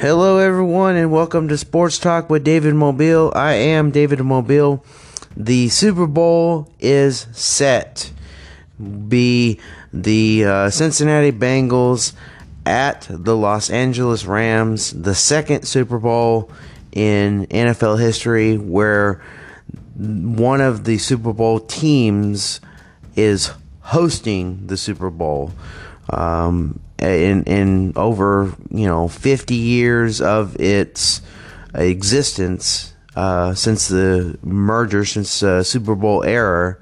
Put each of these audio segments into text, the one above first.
Hello, everyone, and welcome to Sports Talk with David Mobile. I am David Mobile. The Super Bowl is set. Be the uh, Cincinnati Bengals at the Los Angeles Rams, the second Super Bowl in NFL history where one of the Super Bowl teams is hosting the Super Bowl. Um, in in over you know 50 years of its existence uh, since the merger, since uh, Super Bowl era,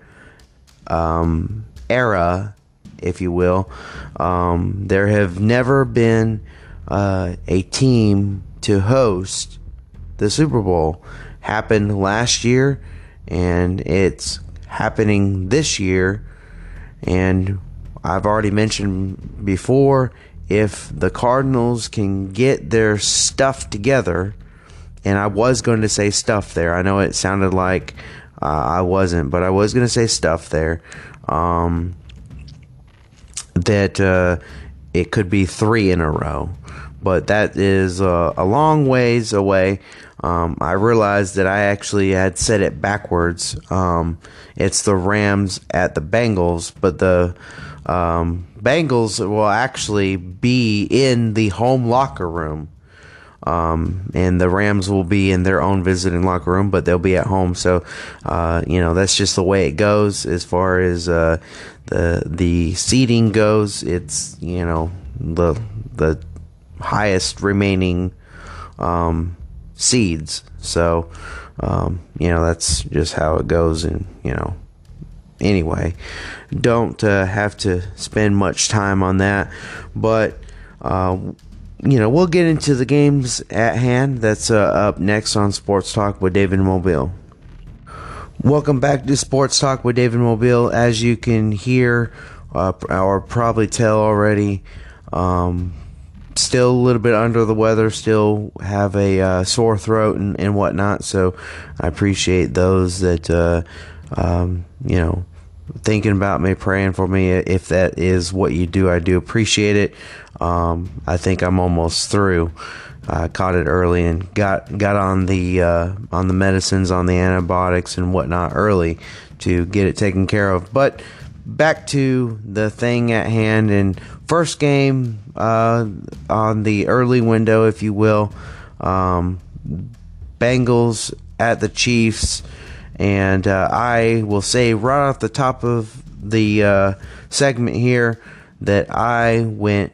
um, era, if you will, um, there have never been uh, a team to host the Super Bowl. Happened last year, and it's happening this year, and I've already mentioned before if the Cardinals can get their stuff together, and I was going to say stuff there. I know it sounded like uh, I wasn't, but I was going to say stuff there. Um, that uh, it could be three in a row, but that is uh, a long ways away. Um, I realized that I actually had said it backwards. Um, it's the Rams at the Bengals, but the um, Bengals will actually be in the home locker room. Um, and the Rams will be in their own visiting locker room, but they'll be at home. So, uh, you know, that's just the way it goes as far as uh, the the seating goes. It's you know the the highest remaining um, seeds. So, um, you know, that's just how it goes, and you know, anyway, don't uh, have to spend much time on that. But, uh, you know, we'll get into the games at hand. That's uh, up next on Sports Talk with David Mobile. Welcome back to Sports Talk with David Mobile. As you can hear uh, or probably tell already, um, still a little bit under the weather, still have a uh, sore throat and, and whatnot. So I appreciate those that, uh, um, you know, thinking about me, praying for me. If that is what you do, I do appreciate it. Um, I think I'm almost through. I caught it early and got got on the uh, on the medicines, on the antibiotics and whatnot early to get it taken care of. But back to the thing at hand and first game uh, on the early window, if you will. Um, Bengals at the Chiefs. And uh, I will say right off the top of the uh, segment here that I went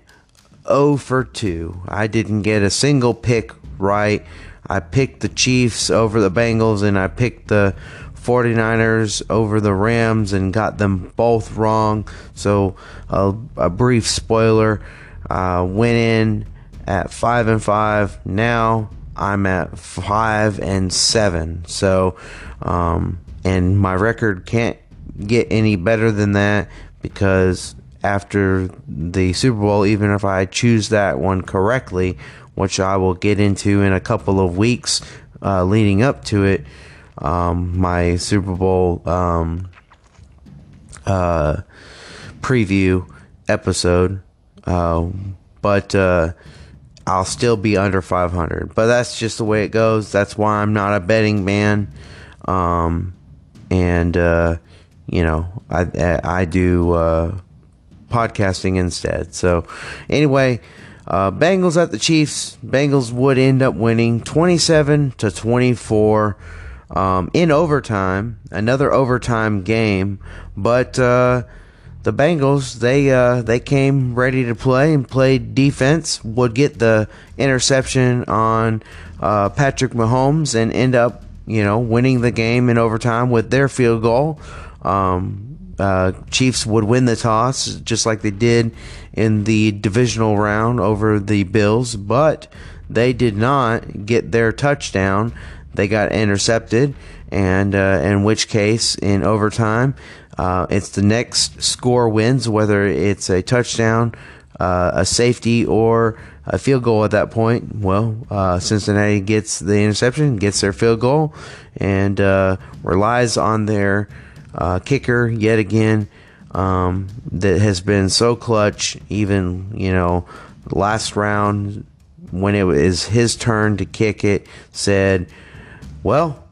0 for 2. I didn't get a single pick right. I picked the Chiefs over the Bengals and I picked the 49ers over the Rams and got them both wrong. So, a, a brief spoiler uh, went in at 5 and 5. Now I'm at 5 and 7. So, um, and my record can't get any better than that because after the Super Bowl, even if I choose that one correctly, which I will get into in a couple of weeks uh, leading up to it, um, my Super Bowl um, uh, preview episode. Uh, but uh, I'll still be under 500. But that's just the way it goes. That's why I'm not a betting man. Um, and uh, you know, I I do uh, podcasting instead. So anyway, uh, Bengals at the Chiefs. Bengals would end up winning 27 to 24 um, in overtime. Another overtime game, but uh, the Bengals they uh, they came ready to play and played defense. Would get the interception on uh, Patrick Mahomes and end up you know, winning the game in overtime with their field goal. Um, uh, Chiefs would win the toss just like they did in the divisional round over the Bills, but they did not get their touchdown. They got intercepted, and uh, in which case, in overtime, uh, it's the next score wins, whether it's a touchdown, uh, a safety, or a field goal at that point. Well, uh, Cincinnati gets the interception, gets their field goal, and uh, relies on their uh, kicker yet again. Um, that has been so clutch, even you know, last round when it was his turn to kick it, said, "Well,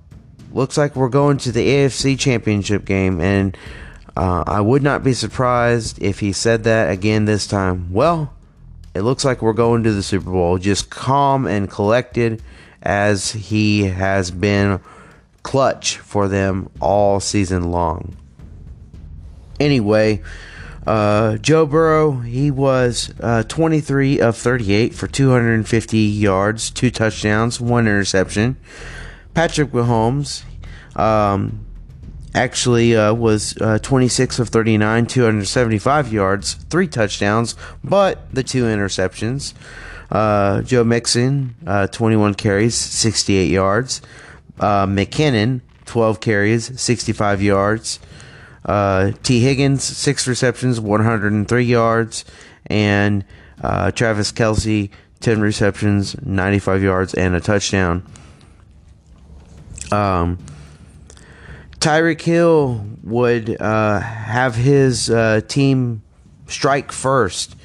looks like we're going to the AFC Championship game," and uh, I would not be surprised if he said that again this time. Well, it looks like we're going to the Super Bowl, just calm and collected as he has been clutch for them all season long. Anyway, uh, Joe Burrow, he was uh, 23 of 38 for 250 yards, two touchdowns, one interception. Patrick Mahomes um, actually uh, was uh, 26 of 39, 275 yards, three touchdowns, but the two interceptions. Uh, Joe Mixon, uh, 21 carries, 68 yards. McKinnon, 12 carries, 65 yards. Uh, Tee Higgins, six receptions, 103 yards. And uh, Travis Kelce, 10 receptions, 95 yards, and a touchdown. Um, Tyreek Hill would uh, have his uh, team strike first.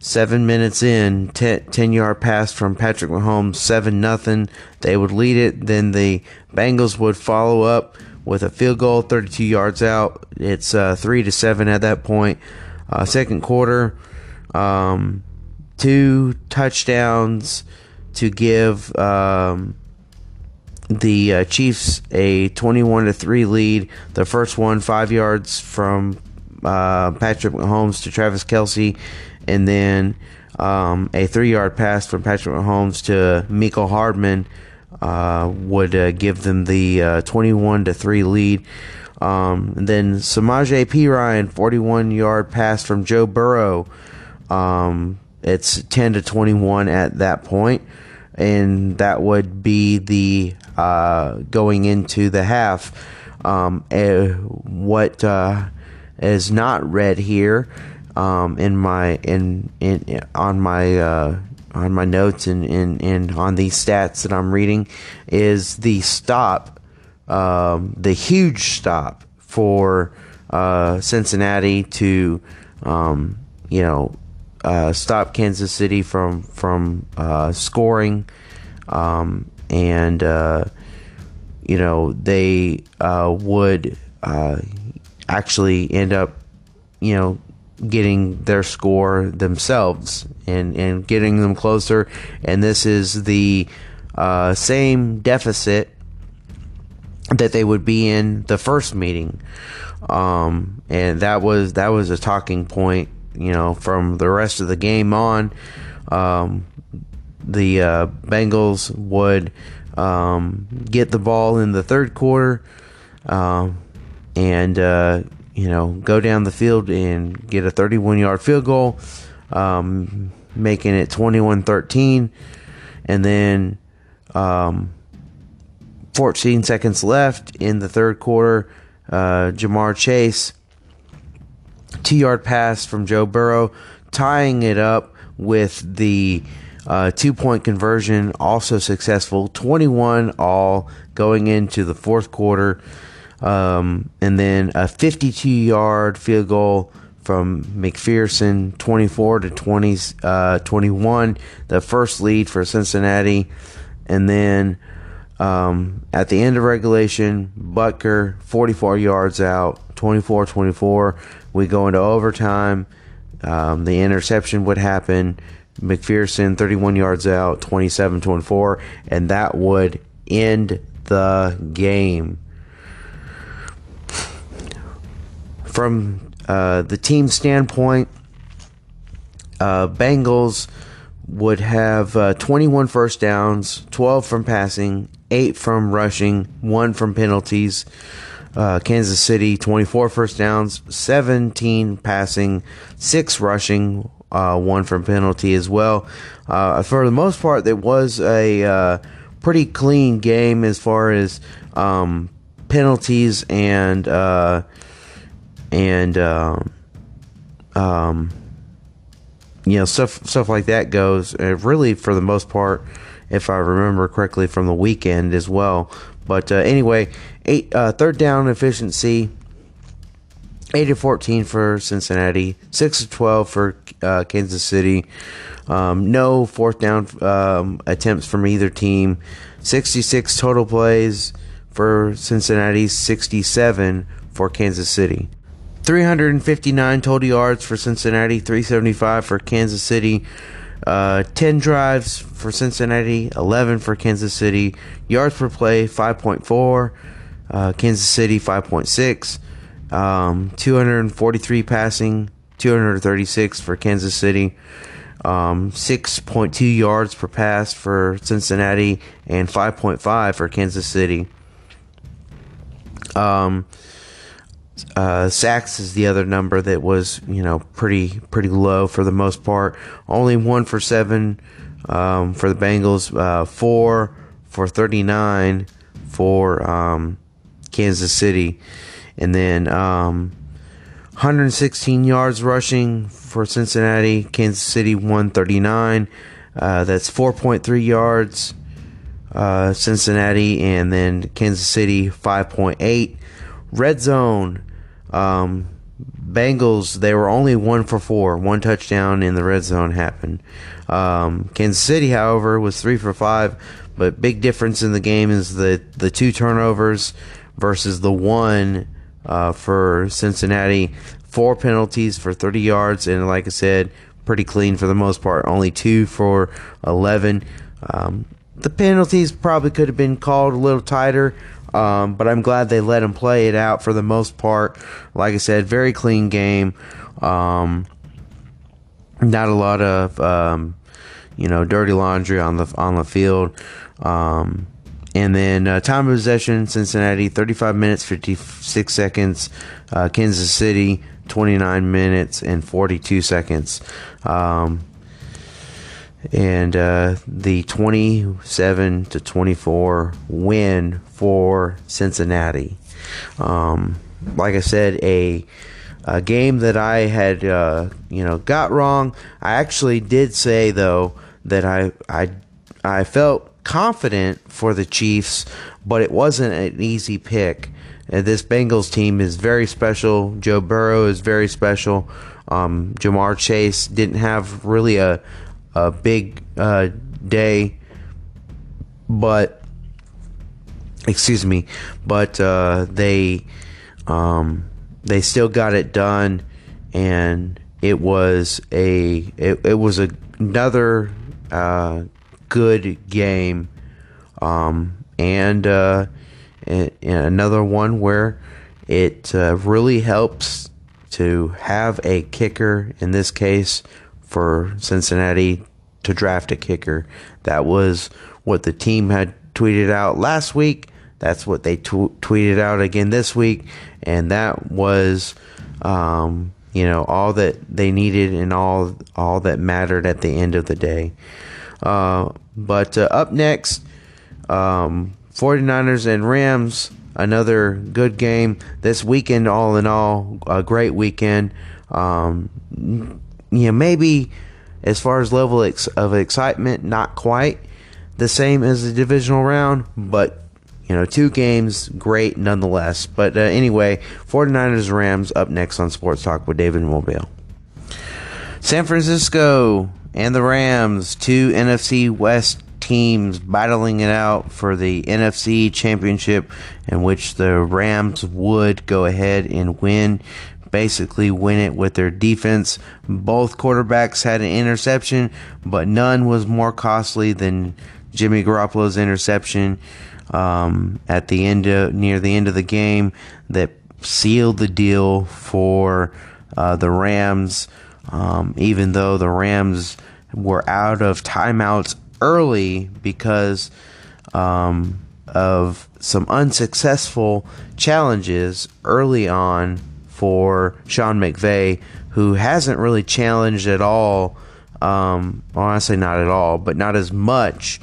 Seven minutes in, 10, 10 yard pass from Patrick Mahomes, 7 nothing. They would lead it. Then the Bengals would follow up with a field goal 32 yards out. It's uh, 3 to 7 at that point. Uh, second quarter, um, two touchdowns to give um, the uh, Chiefs a 21 to 3 lead. The first one, five yards from uh, Patrick Mahomes to Travis Kelce, and then um, a three yard pass from Patrick Mahomes to Mecole Hardman uh, would uh, give them the uh, 21 to 3 lead. Um, then Samaje Perine, 41 yard pass from Joe Burrow. Um, it's 10 to 21 at that point, and that would be the uh, going into the half. Um, uh, what uh, is not read here um, in my in in on my on my notes and, and, and on these stats that I'm reading is the stop, um, the huge stop for uh, Cincinnati to, um, you know, uh, stop Kansas City from from uh, scoring, um, and uh, you know they uh, would uh, actually end up, you know, getting their score themselves and, and getting them closer. And this is the uh, same deficit that they would be in the first meeting. Um, and that was that was a talking point, you know, from the rest of the game on. Um, the uh, Bengals would um, get the ball in the third quarter, um, and uh, you know, go down the field and get a 31 yard field goal, um, making it 21 13. And then um, 14 seconds left in the third quarter, uh, Ja'Marr Chase, two yard pass from Joe Burrow, tying it up with the uh, two point conversion, also successful, 21 all going into the fourth quarter. Um, and then a 52 yard field goal from McPherson, 24 to 20, uh, 21, the first lead for Cincinnati. And then um, at the end of regulation, Butker, 44 yards out, 24 24. We go into overtime. Um, the interception would happen. McPherson, 31 yards out, 27 24. And that would end the game. from uh, the team standpoint, uh, Bengals would have uh, 21 first downs, 12 from passing, 8 from rushing, 1 from penalties. Uh, Kansas City, 24 first downs, 17 passing, 6 rushing, uh, 1 from penalty as well. Uh, for the most part, it was a pretty clean game as far as um, penalties and and um, um, you know stuff stuff like that goes. Uh, really, for the most part, if I remember correctly, from the weekend as well. But uh, anyway, eight uh, third down efficiency 8 to 14 for Cincinnati, 6 to 12 for uh, Kansas City. Um, no fourth down um, attempts from either team. 66 total plays for Cincinnati, 67 for Kansas City. 359 total yards for Cincinnati, 375 for Kansas City. Uh, 10 drives for Cincinnati, 11 for Kansas City. Yards per play, 5.4. Uh, Kansas City, 5.6. Um, 243 passing, 236 for Kansas City. Um, 6.2 yards per pass for Cincinnati and 5.5 for Kansas City. Um, uh, sacks is the other number that was you know pretty pretty low for the most part. Only one for seven um, for the Bengals, uh, four for 39 for um, Kansas City, and then um, 116 yards rushing for Cincinnati. Kansas City 139. Uh, that's 4.3 yards. Uh, Cincinnati and then Kansas City 5.8. Red zone. Um, Bengals they were only one for four. One touchdown in the red zone happened. Um, Kansas City, however, was three for five. But big difference in the game is the the two turnovers versus the one uh, for Cincinnati. Four penalties for 30 yards, and like I said, pretty clean for the most part. Only two for 11. Um, the penalties probably could have been called a little tighter, um, but I'm glad they let him play it out for the most part. Like I said, very clean game. Um, not a lot of um, you know dirty laundry on the on the field. Um, and then uh, time of possession, Cincinnati, 35 minutes, 56 seconds. Uh, Kansas City, 29 minutes and 42 seconds. Um, and uh, the 27 to 24 win for Cincinnati. Um, like I said, a, a game that I had uh, you know got wrong. I actually did say though that I I I felt confident for the Chiefs, but it wasn't an easy pick. Uh, this Bengals team is very special. Joe Burrow is very special. Um, Ja'Marr Chase didn't have really a a big uh, day, but excuse me, but uh, they um, they still got it done, and it was a it, it was a, another uh, good game, um, and, uh, and, and, another one where it uh, really helps to have a kicker. In this case, for Cincinnati to draft a kicker. That was what the team had tweeted out last week. That's what they tweeted out again this week, and that was, um, you know, all that they needed and all all that mattered at the end of the day. Uh, but uh, up next, um, 49ers and Rams, another good game this weekend. All in all, a great weekend. Um, you know, maybe as far as level of excitement, not quite the same as the divisional round, but you know, two games, great nonetheless. But uh, anyway, 49ers Rams up next on Sports Talk with David Mobile. San Francisco and the Rams, two NFC West teams battling it out for the NFC Championship, in which the Rams would go ahead and win, basically win it with their defense. Both quarterbacks had an interception, but none was more costly than Jimmy Garoppolo's interception um, at the end of, near the end of the game that sealed the deal for uh, the Rams. Um, even though the Rams were out of timeouts early because um, of some unsuccessful challenges early on for Sean McVay, who hasn't really challenged at all. Um, well, I say not at all, but not as much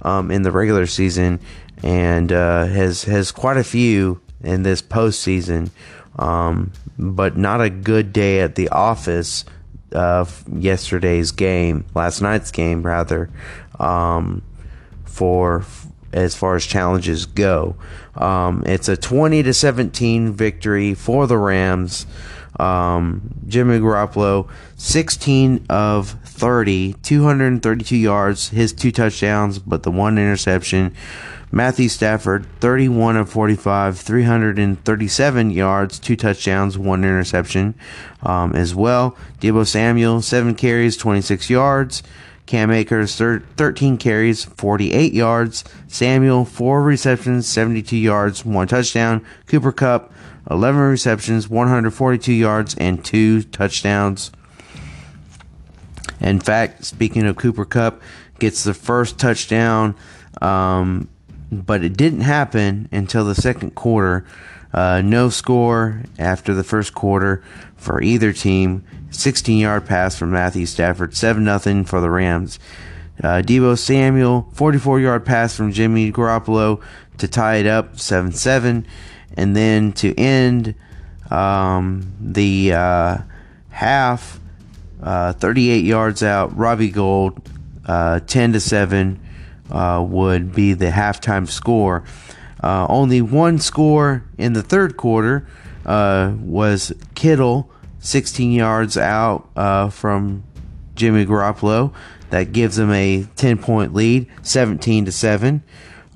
um, in the regular season, and uh, has has quite a few in this postseason. Um, but not a good day at the office of yesterday's game, last night's game rather, um, for as far as challenges go. Um, it's a 20 to 17 victory for the Rams. Um, Jimmy Garoppolo, 16 of 30, 232 yards, his two touchdowns, but the one interception. Matthew Stafford, 31 of 45, 337 yards, two touchdowns, one interception um, as well. Deebo Samuel, 7 carries, 26 yards. Cam Akers, 13 carries, 48 yards. Samuel, 4 receptions, 72 yards, 1 touchdown. Cooper Kupp, 11 receptions, 142 yards, and 2 touchdowns. In fact, speaking of Cooper Kupp, gets the first touchdown, um, but it didn't happen until the second quarter. Uh, no score after the first quarter for either team. 16 yard pass from Matthew Stafford, 7 0 for the Rams. Uh, Deebo Samuel, 44 yard pass from Jimmy Garoppolo to tie it up 7 7. And then to end um, the uh, half, uh, 38 yards out, Robbie Gould, uh, 10 to 7 uh, would be the halftime score. Uh, only one score in the third quarter was Kittle, 16 yards out from Jimmy Garoppolo. That gives them a 10 point lead, 17 to 7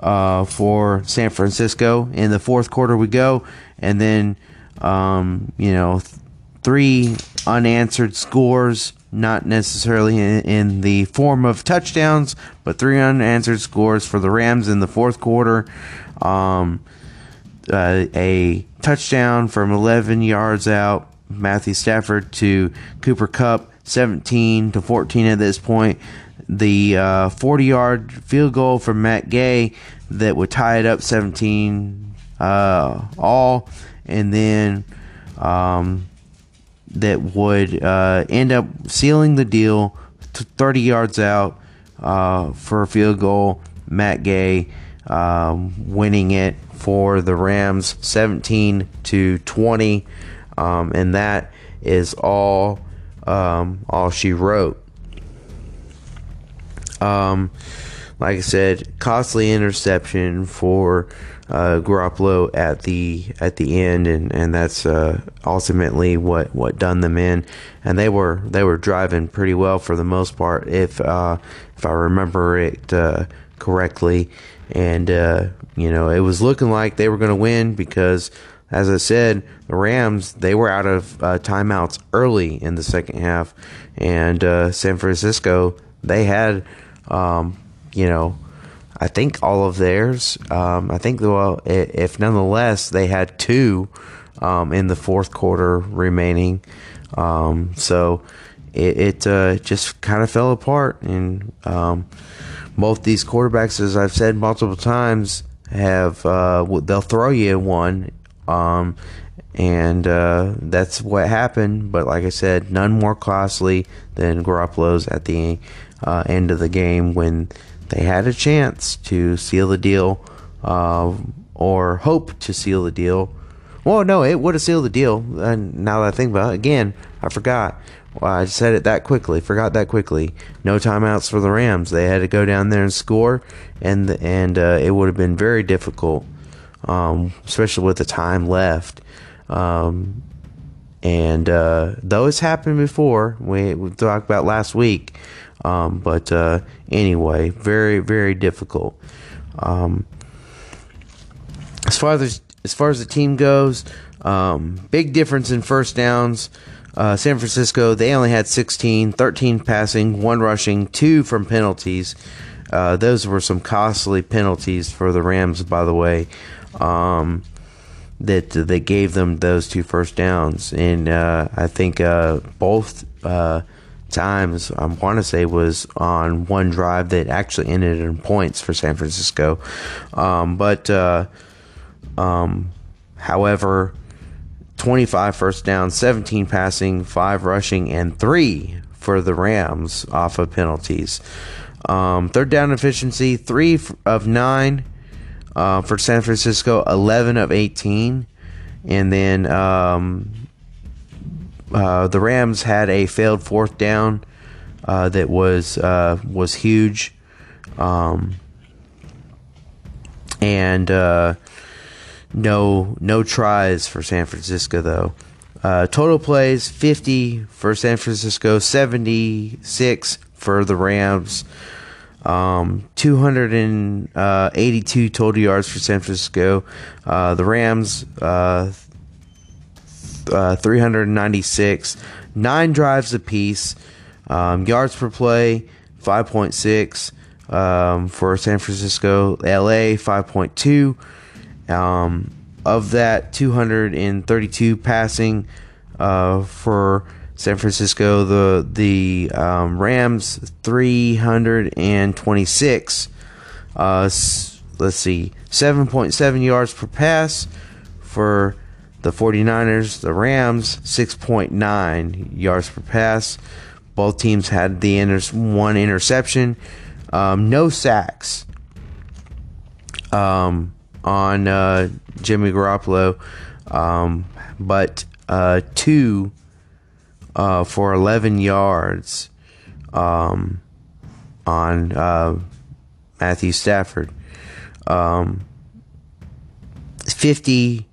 uh, for San Francisco. In the fourth quarter, we go, and then um, you know th- three unanswered scores, not necessarily in, in, the form of touchdowns, but three unanswered scores for the Rams in the fourth quarter. Um, uh, a touchdown from 11 yards out, Matthew Stafford to Cooper Kupp, 17 to 14 at this point the 40 uh, yard field goal from Matt Gay that would tie it up 17 uh, all, and then um, that would uh, end up sealing the deal to 30 yards out uh, for a field goal. Matt Gay um, winning it for the Rams 17 to 20, um, and that is all um, all she wrote. Um, like I said, costly interception for uh, Garoppolo at the at the end, and and that's uh, ultimately what, what done them in. And they were they were driving pretty well for the most part, if uh, if I remember it uh, correctly. And uh, you know, it was looking like they were going to win because, as I said, the Rams they were out of uh, timeouts early in the second half, and San Francisco they had um, you know, I think all of theirs. Um, I think well, if nonetheless they had two um, in the fourth quarter remaining, um, so it, it uh, just kind of fell apart. And um, both these quarterbacks, as I've said multiple times, have uh, they'll throw you one, um, and uh, that's what happened. But like I said, none more costly than Garoppolo's at the uh, end of the game when they had a chance to seal the deal uh, or hope to seal the deal. Well, no, it would have sealed the deal. And now that I think about it, again, I forgot. I said it that quickly. Forgot that quickly. No timeouts for the Rams. They had to go down there and score, and and uh, it would have been very difficult, um, especially with the time left. Um, and uh, though it's happened before, we, we talked about last week. Um, but uh, anyway, very very difficult. Um, as far as as far as the team goes, um, big difference in first downs. Uh, San Francisco, they only had 16, 13 passing, one rushing, two from penalties. Uh, those were some costly penalties for the Rams, by the way. Um, that that gave them those two first downs, and uh, I think uh, both uh, times I want to say was on one drive that actually ended in points for San Francisco. Um, but uh, um, however, 25 first down, 17 passing, 5 rushing, and 3 for the Rams off of penalties. Um, third down efficiency, 3 of 9 uh, for San Francisco, 11 of 18. And then um, uh, the Rams had a failed fourth down uh, that was uh, was huge. Um, and uh, no no tries for San Francisco though. Uh, total plays 50 for San Francisco, 76 for the Rams. Um, 282 total yards for San Francisco. The Rams, uh, uh, 396. Nine drives apiece. Um, yards per play, 5.6 um, for San Francisco. LA, 5.2. Um, of that, 232 passing uh, for San Francisco. The the um, Rams 326. Uh, let's see, 7.7 yards per pass for the 49ers. The Rams 6.9 yards per pass. Both teams had the inter- one interception. Um, no sacks um, on uh, Jimmy Garoppolo, um, but uh, two uh, for 11 yards um, on uh, Matthew Stafford. Um, 50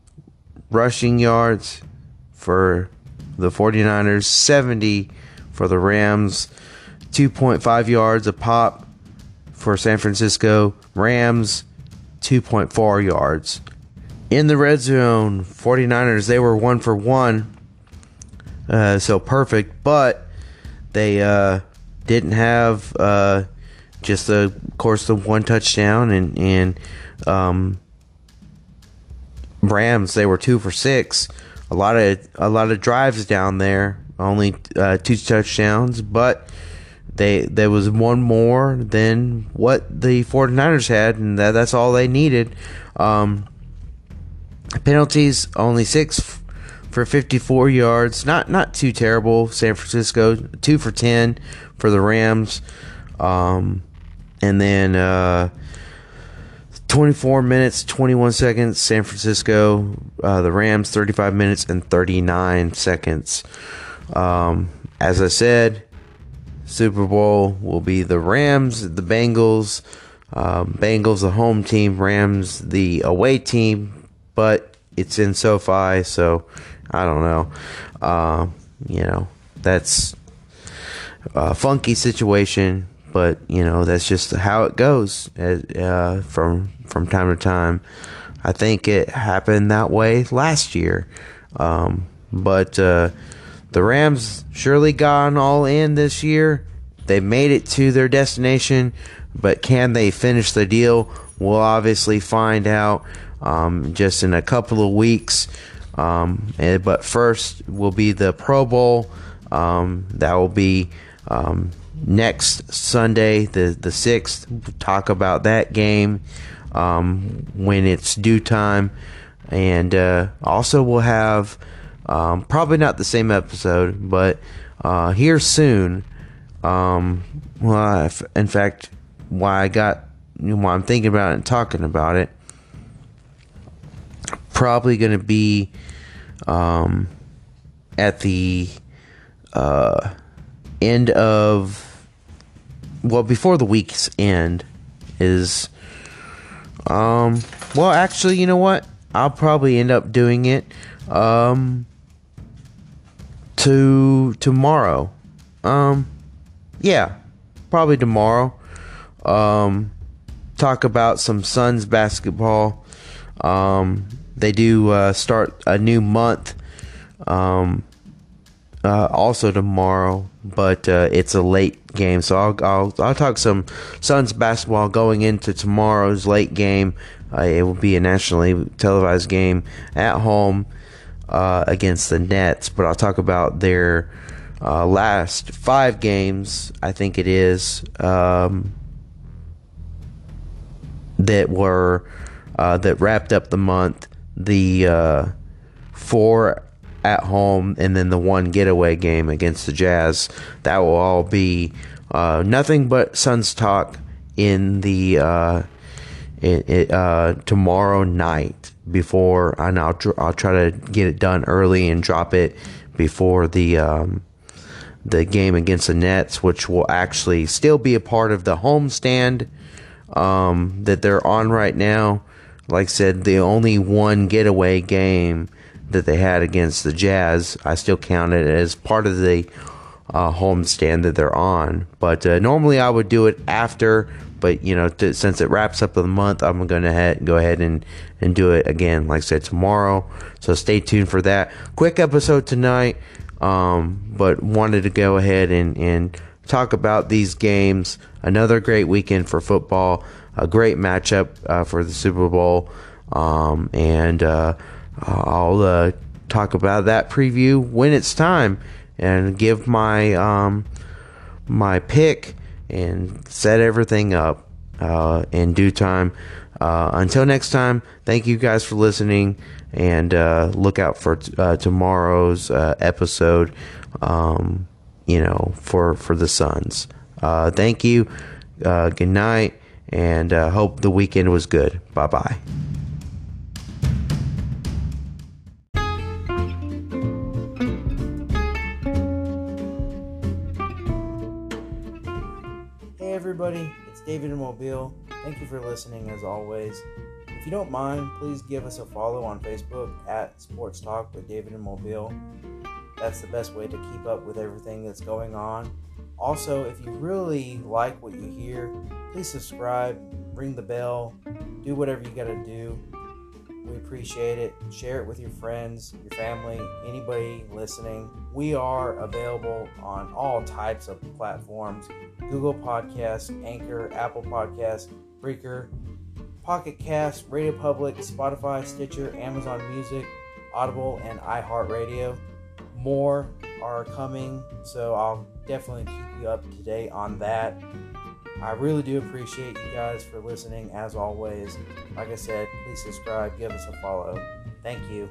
rushing yards for the 49ers, 70 for the Rams, 2.5 yards a pop for San Francisco. Rams, 2.4 yards. In the red zone, 49ers, they were one for one. Uh, so perfect, but they uh, didn't have uh, just the, of course, the one touchdown and and um, Rams. They were two for six. A lot of a lot of drives down there. Only uh, two touchdowns, but they there was one more than what the 49ers had, and that, that's all they needed. Um, penalties only six f- for 54 yards. Not not too terrible. San Francisco two for 10 for the Rams, um, and then uh, 24 minutes 21 seconds. San Francisco, uh, the Rams 35 minutes and 39 seconds. Um, as I said, Super Bowl will be the Rams, the Bengals. Um, Bengals, the home team, Rams, the away team, but it's in SoFi, so I don't know. Uh, you know, that's a funky situation, but you know that's just how it goes uh, from from time to time. I think it happened that way last year, um, but uh, the Rams surely gone all in this year. They made it to their destination, but can they finish the deal? We'll obviously find out um, just in a couple of weeks. Um, and, but first will be the Pro Bowl. Um, that will be um, next Sunday, the the sixth. We'll talk about that game um, when it's due time, and uh, also we'll have um, probably not the same episode, but uh, here soon. Um, well, in fact, why I got why I'm thinking about it and talking about it, probably going to be um, at the uh, end of well before the week's end is um well actually you know what? I'll probably end up doing it um to tomorrow. Um yeah probably tomorrow. Um talk about some Suns basketball. Um they do uh, start a new month um uh, also tomorrow, but uh, it's a late game, so I'll, I'll I'll talk some Suns basketball going into tomorrow's late game. Uh, it will be a nationally televised game at home uh, against the Nets, but I'll talk about their uh, last five games. I think it is um, that were uh, that wrapped up the month. The uh, four at home and then the one getaway game against the Jazz. That will all be uh, nothing but Suns talk in the uh, it, uh, tomorrow night before, and I'll tr- I'll try to get it done early and drop it before the um, the game against the Nets, which will actually still be a part of the homestand um, that they're on right now. like I said, the only one getaway game that they had against the Jazz, I still count it as part of the uh, homestand that they're on. But uh, normally I would do it after, but you know, to, since it wraps up the month, I'm going to go ahead and, and do it again, like I said, tomorrow. So stay tuned for that. Quick episode tonight, um, but wanted to go ahead and, and talk about these games. Another great weekend for football, a great matchup uh, for the Super Bowl, um, and uh, I'll uh, talk about that preview when it's time and give my um, my pick and set everything up uh, in due time. Uh, until next time, thank you guys for listening, and uh, look out for t- uh, tomorrow's uh, episode. Um, you know, for for the Suns. Uh, thank you. good night, and hope the weekend was good. Bye bye. Everybody, it's David in Mobile. Thank you for listening as always. If you don't mind, please give us a follow on Facebook at Sports Talk with David in Mobile. That's the best way to keep up with everything that's going on. Also, if you really like what you hear, please subscribe, ring the bell, do whatever you got to do. We appreciate it. Share it with your friends, your family, anybody listening. We are available on all types of platforms Google Podcasts, Anchor, Apple Podcasts, Breaker, Pocket Cast, Radio Public, Spotify, Stitcher, Amazon Music, Audible, and iHeartRadio. More are coming, so I'll definitely keep you up to date on that. I really do appreciate you guys for listening as always. Like I said, please subscribe, give us a follow. Thank you.